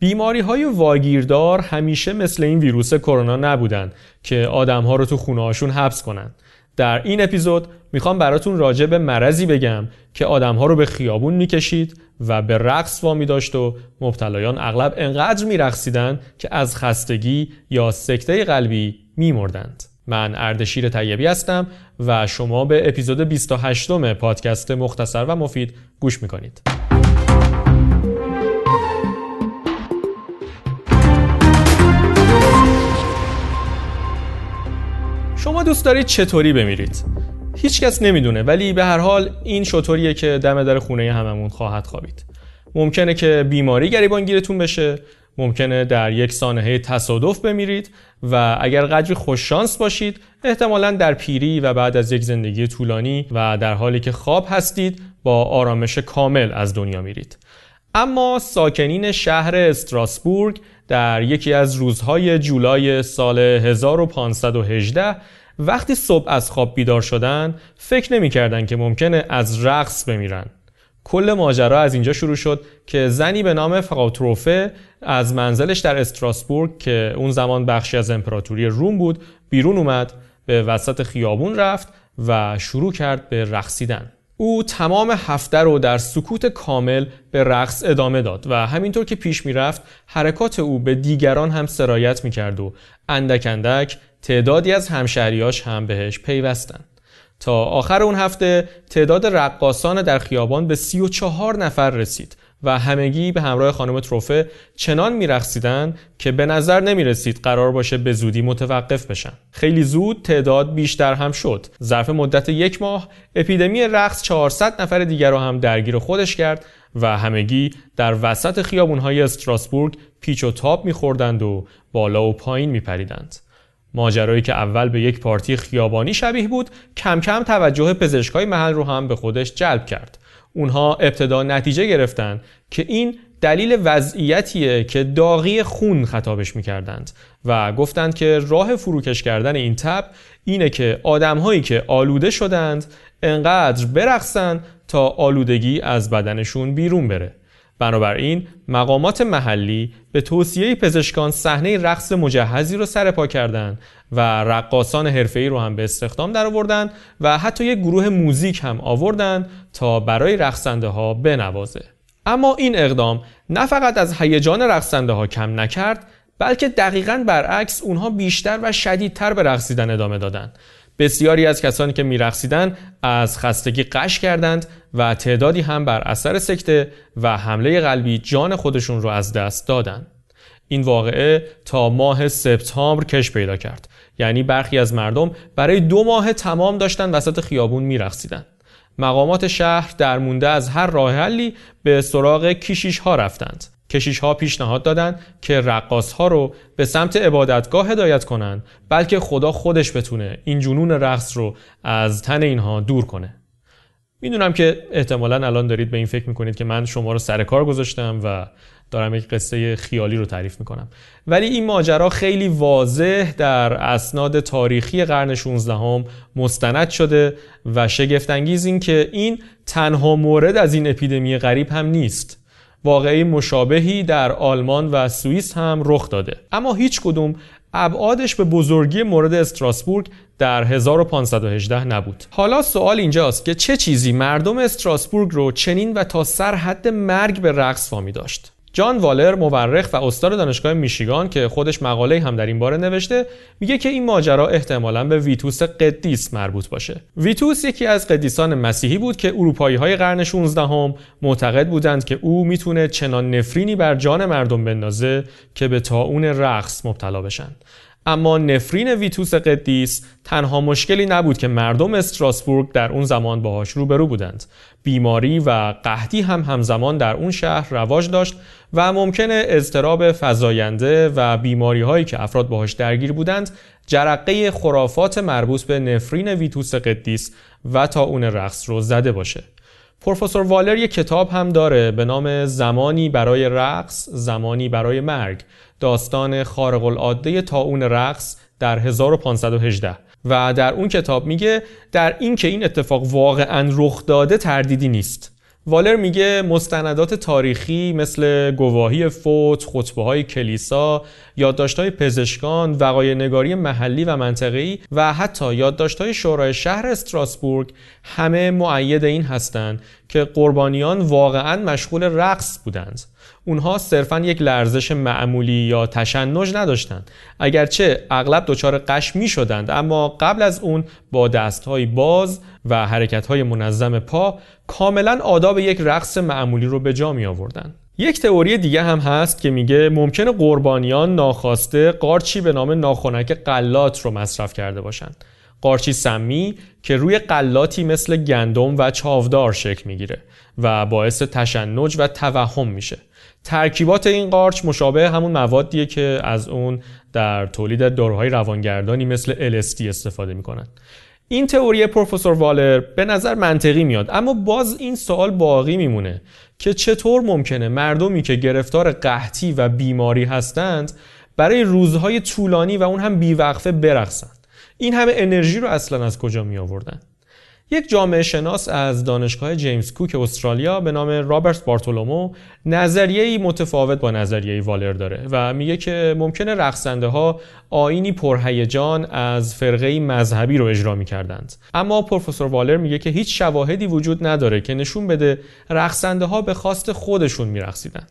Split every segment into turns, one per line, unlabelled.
بیماری های واگیردار همیشه مثل این ویروس کرونا نبودن که آدم ها رو تو خونه هاشون حبس کنن. در این اپیزود می‌خوام براتون راجع به مرضی بگم که آدم ها رو به خیابون می‌کشید و به رقص وامی داشت و مبتلایان اغلب انقدر میرقصیدن که از خستگی یا سکته قلبی میمردند. من اردشیر طیبی هستم و شما به اپیزود 28 پادکست مختصر و مفید گوش می‌کنید. شما دوست دارید چطوری بمیرید؟ هیچکس نمی‌دونه ولی به هر حال این شطوریه که دم در خونه هممون خواهد خوابید. ممکنه که بیماری گریبانگیرتون بشه ممکنه در یک سانحه تصادف بمیرید و اگر قدری خوششانس باشید احتمالا در پیری و بعد از یک زندگی طولانی و در حالی که خواب هستید با آرامش کامل از دنیا میرید اما ساکنین شهر استراسبورگ در یکی از روزهای جولای سال 1518 وقتی صبح از خواب بیدار شدن فکر نمی که ممکنه از رقص بمیرن. کل ماجرا از اینجا شروع شد که زنی به نام فقاوتروفه از منزلش در استراسبورگ که اون زمان بخشی از امپراتوری روم بود بیرون اومد به وسط خیابون رفت و شروع کرد به رقصیدن. او تمام هفته رو در سکوت کامل به رقص ادامه داد و همینطور که پیش می‌رفت حرکات او به دیگران هم سرایت می‌کرد و اندک اندک تعدادی از همشهریاش هم بهش پیوستند. تا آخر اون هفته تعداد رقاسان در خیابان به 34 نفر رسید و همگی به همراه خانم تروفه چنان میرقصیدن که به نظر نمی رسید قرار باشه به زودی متوقف بشن. خیلی زود تعداد بیشتر هم شد. ظرف مدت یک ماه اپیدمی رقص 400 نفر دیگر رو هم درگیر خودش کرد و همگی در وسط خیابونهای استراسبورگ پیچ و تاب میخوردند و بالا و پایین میپریدند. ماجرایی که اول به یک پارتی خیابانی شبیه بود کم کم توجه پزشکای محل رو هم به خودش جلب کرد اونها ابتدا نتیجه گرفتن که این دلیل وضعیتیه که داغی خون خطابش می‌کردند و گفتند که راه فروکش کردن این تب اینه که آدمهایی که آلوده شدند انقدر برقصن تا آلودگی از بدنشون بیرون بره. بنابراین مقامات محلی به توصیه پزشکان صحنه رقص مجهزی رو سرپا کردند و رقاسان حرفه‌ای رو هم به استخدام درآوردن و حتی یک گروه موزیک هم آوردن تا برای رقصنده ها بنوازه. اما این اقدام نه فقط از هیجان رقصنده ها کم نکرد بلکه دقیقا برعکس اونها بیشتر و شدیدتر به رقصیدن ادامه دادند بسیاری از کسانی که میرقصیدند از خستگی قش کردند و تعدادی هم بر اثر سکته و حمله قلبی جان خودشون رو از دست دادند. این واقعه تا ماه سپتامبر کش پیدا کرد. یعنی برخی از مردم برای دو ماه تمام داشتن وسط خیابون میرقصیدند مقامات شهر در مونده از هر راه حلی به سراغ کیشیش ها رفتند. کشیش ها پیشنهاد دادند که رقاص ها رو به سمت عبادتگاه هدایت کنند بلکه خدا خودش بتونه این جنون رقص رو از تن اینها دور کنه. می‌دونم که احتمالا الان دارید به این فکر می‌کنید که من شما رو سر کار گذاشتم و دارم یک قصه خیالی رو تعریف می‌کنم. ولی این ماجرا خیلی واضح در اسناد تاریخی قرن 16 هم مستند شده و شگفتانگیز این که این تنها مورد از این اپیدمی غریب هم نیست. واقعی مشابهی در آلمان و سوئیس هم رخ داده. اما هیچ کدوم ابعادش به بزرگی مورد استراسبورگ در 1518 نبود. حالا سوال اینجاست که چه چیزی مردم استراسبورگ رو چنین و تا سر حد مرگ به رقص وامی داشت؟ جان والر مورخ و استاد دانشگاه میشیگان که خودش مقاله هم در این باره نوشته میگه که این ماجرا احتمالا به ویتوس قدیس مربوط باشه. ویتوس یکی از قدیسان مسیحی بود که اروپایی های قرن 16 هم معتقد بودند که او می‌تونه چنان نفرینی بر جان مردم بندازه که به تاون رقص مبتلا بشن. اما نفرین ویتوس قدیس تنها مشکلی نبود که مردم استراسبورگ در اون زمان باهاش روبرو بودند. بیماری و قحطی هم همزمان در اون شهر رواج داشت و ممکنه اضطراب فزاینده و بیماری هایی که افراد باهاش درگیر بودند جرقه خرافات مربوط به نفرین ویتوس قدیس و تا اون رقص رو زده باشه. پروفسور والر یک کتاب هم داره به نام زمانی برای رقص زمانی برای مرگ. داستان خارق العاده اون رقص در 1518 و در اون کتاب میگه در این که این اتفاق واقعا رخ داده تردیدی نیست. والر میگه مستندات تاریخی مثل گواهی فوت، خطبه های کلیسا، یادداشت های پزشکان، وقایع نگاری محلی و منطقه‌ای و حتی یادداشت های شورای شهر استراسبورگ همه معید این هستند. که قربانیان واقعا مشغول رقص بودند. اونها صرفا یک لرزش معمولی یا تشنج نداشتند اگرچه اغلب دچار قش می شدند اما قبل از اون با دستهای باز و حرکتهای منظم پا کاملا آداب یک رقص معمولی رو به جا می آوردن. یک تئوری دیگه هم هست که میگه ممکنه قربانیان ناخواسته قارچی به نام ناخونک قلات رو مصرف کرده باشند. قارچی سمی که روی قلاتی مثل گندم و چاودار شکل می‌گیره و باعث تشنج و توهم میشه. ترکیبات این قارچ مشابه همون موادیه که از اون در تولید داروهای روانگردانی مثل LSD استفاده می‌کنن. این تئوری پروفسور والر به نظر منطقی میاد اما باز این سوال باقی میمونه که چطور ممکنه مردمی که گرفتار قحطی و بیماری هستند برای روزهای طولانی و اون هم بیوقفه برقصند این همه انرژی رو اصلا از کجا می آوردن یک جامعه شناس از دانشگاه جیمز کوک استرالیا به نام رابرت بارتولومو نظریه متفاوت با نظریه والر داره و میگه که ممکنه رقصنده ها آینی پرهیجان از فرقه مذهبی رو اجرا می‌کردند. اما پروفسور والر میگه که هیچ شواهدی وجود نداره که نشون بده رقصنده ها به خواست خودشون میرقصیدن.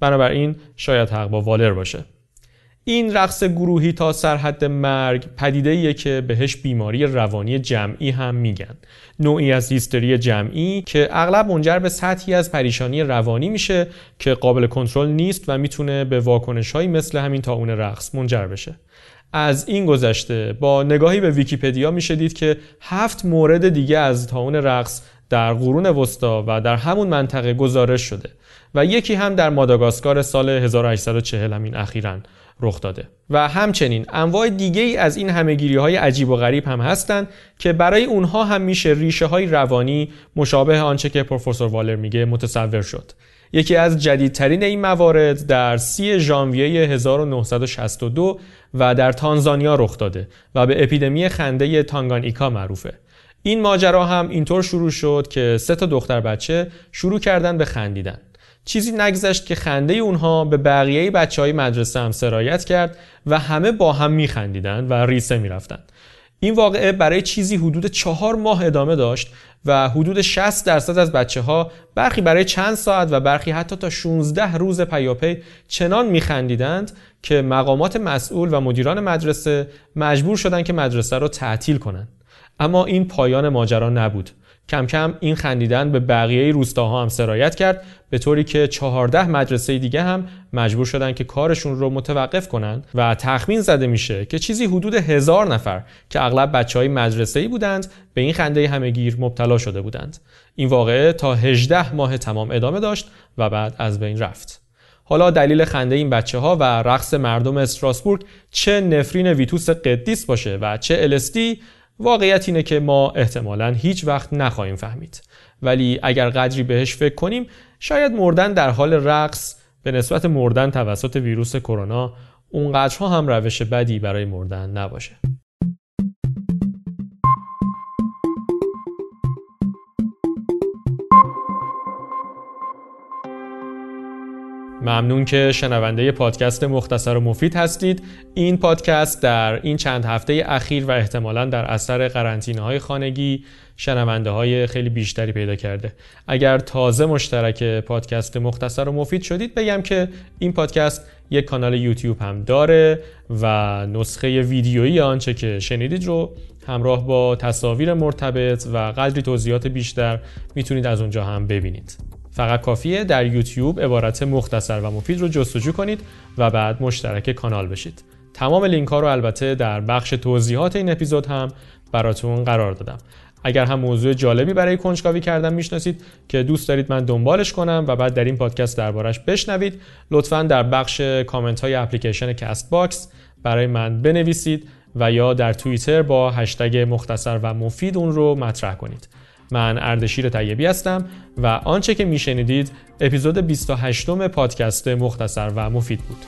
بنابراین شاید حق با والر باشه. این رقص گروهی تا سرحد مرگ پدیده که بهش بیماری روانی جمعی هم میگن. نوعی از هیستری جمعی که اغلب منجر به سطحی از پریشانی روانی میشه که قابل کنترل نیست و می‌تونه به واکنش مثل همین تاون رقص منجر بشه. از این گذشته با نگاهی به ویکیپدیا میشه دید که هفت مورد دیگه از تاون رقص در قرون وسطا و در همون منطقه گزارش شده و یکی هم در ماداگاسکار سال 1840 همین اخیرا رخ داده. و همچنین انواع دیگه ای از این همهگیری های عجیب و غریب هم هستند که برای اونها هم میشه ریشه های روانی مشابه آنچه که پروفسور والر میگه متصور شد. یکی از جدیدترین این موارد در سی ژانویه 1962 و در تانزانیا رخ داده و به اپیدمی خنده تانگانیکا معروفه. این ماجرا هم اینطور شروع شد که سه تا دختر بچه شروع کردن به خندیدن. چیزی نگذشت که خنده اونها به بقیه بچه های مدرسه هم سرایت کرد و همه با هم میخندیدند و ریسه می‌رفتند این واقعه برای چیزی حدود چهار ماه ادامه داشت و حدود 60 درصد از بچه ها برخی برای چند ساعت و برخی حتی تا 16 روز پیاپی چنان میخندیدند که مقامات مسئول و مدیران مدرسه مجبور شدند که مدرسه را تعطیل کنند اما این پایان ماجرا نبود. کم کم این خندیدن به بقیه روستاها هم سرایت کرد به طوری که 14 مدرسه دیگه هم مجبور شدن که کارشون رو متوقف کنند و تخمین زده میشه که چیزی حدود هزار نفر که اغلب بچه های مدرسه ای بودند به این خنده همهگیر مبتلا شده بودند. این واقعه تا 18 ماه تمام ادامه داشت و بعد از بین رفت. حالا دلیل خنده این بچه ها و رقص مردم استراسبورگ چه نفرین ویتوس قدیس باشه و چه الستی واقعیت اینه که ما احتمالا هیچ وقت نخواهیم فهمید. ولی اگر قدری بهش فکر کنیم شاید مردن در حال رقص به نسبت مردن توسط ویروس کرونا اونقدرها هم روش بدی برای مردن نباشه. ممنون که شنونده پادکست مختصر و مفید هستید. این پادکست در این چند هفته اخیر و احتمالا در اثر قرنطینه های خانگی شنونده های خیلی بیشتری پیدا کرده. اگر تازه مشترک پادکست مختصر و مفید شدید بگم که این پادکست یک کانال یوتیوب هم داره و نسخه ویدیویی آنچه که شنیدید رو همراه با تصاویر مرتبط و قدری توضیحات بیشتر می‌تونید از اونجا هم ببینید. فقط کافیه در یوتیوب عبارت مختصر و مفید رو جستجو کنید و بعد مشترک کانال بشید. تمام لینک ها رو البته در بخش توضیحات این اپیزود هم براتون قرار دادم. اگر هم موضوع جالبی برای کنجکاوی کردن می‌شناسید که دوست دارید من دنبالش کنم و بعد در این پادکست دربارش بشنوید لطفا در بخش کامنت های application Castbox برای من بنویسید و یا در توییتر با هشتگ مختصر و مفید اون رو مطرح کنید. من اردشیر طیبی هستم و آنچه که میشنیدید اپیزود 28 پادکست مختصر و مفید بود.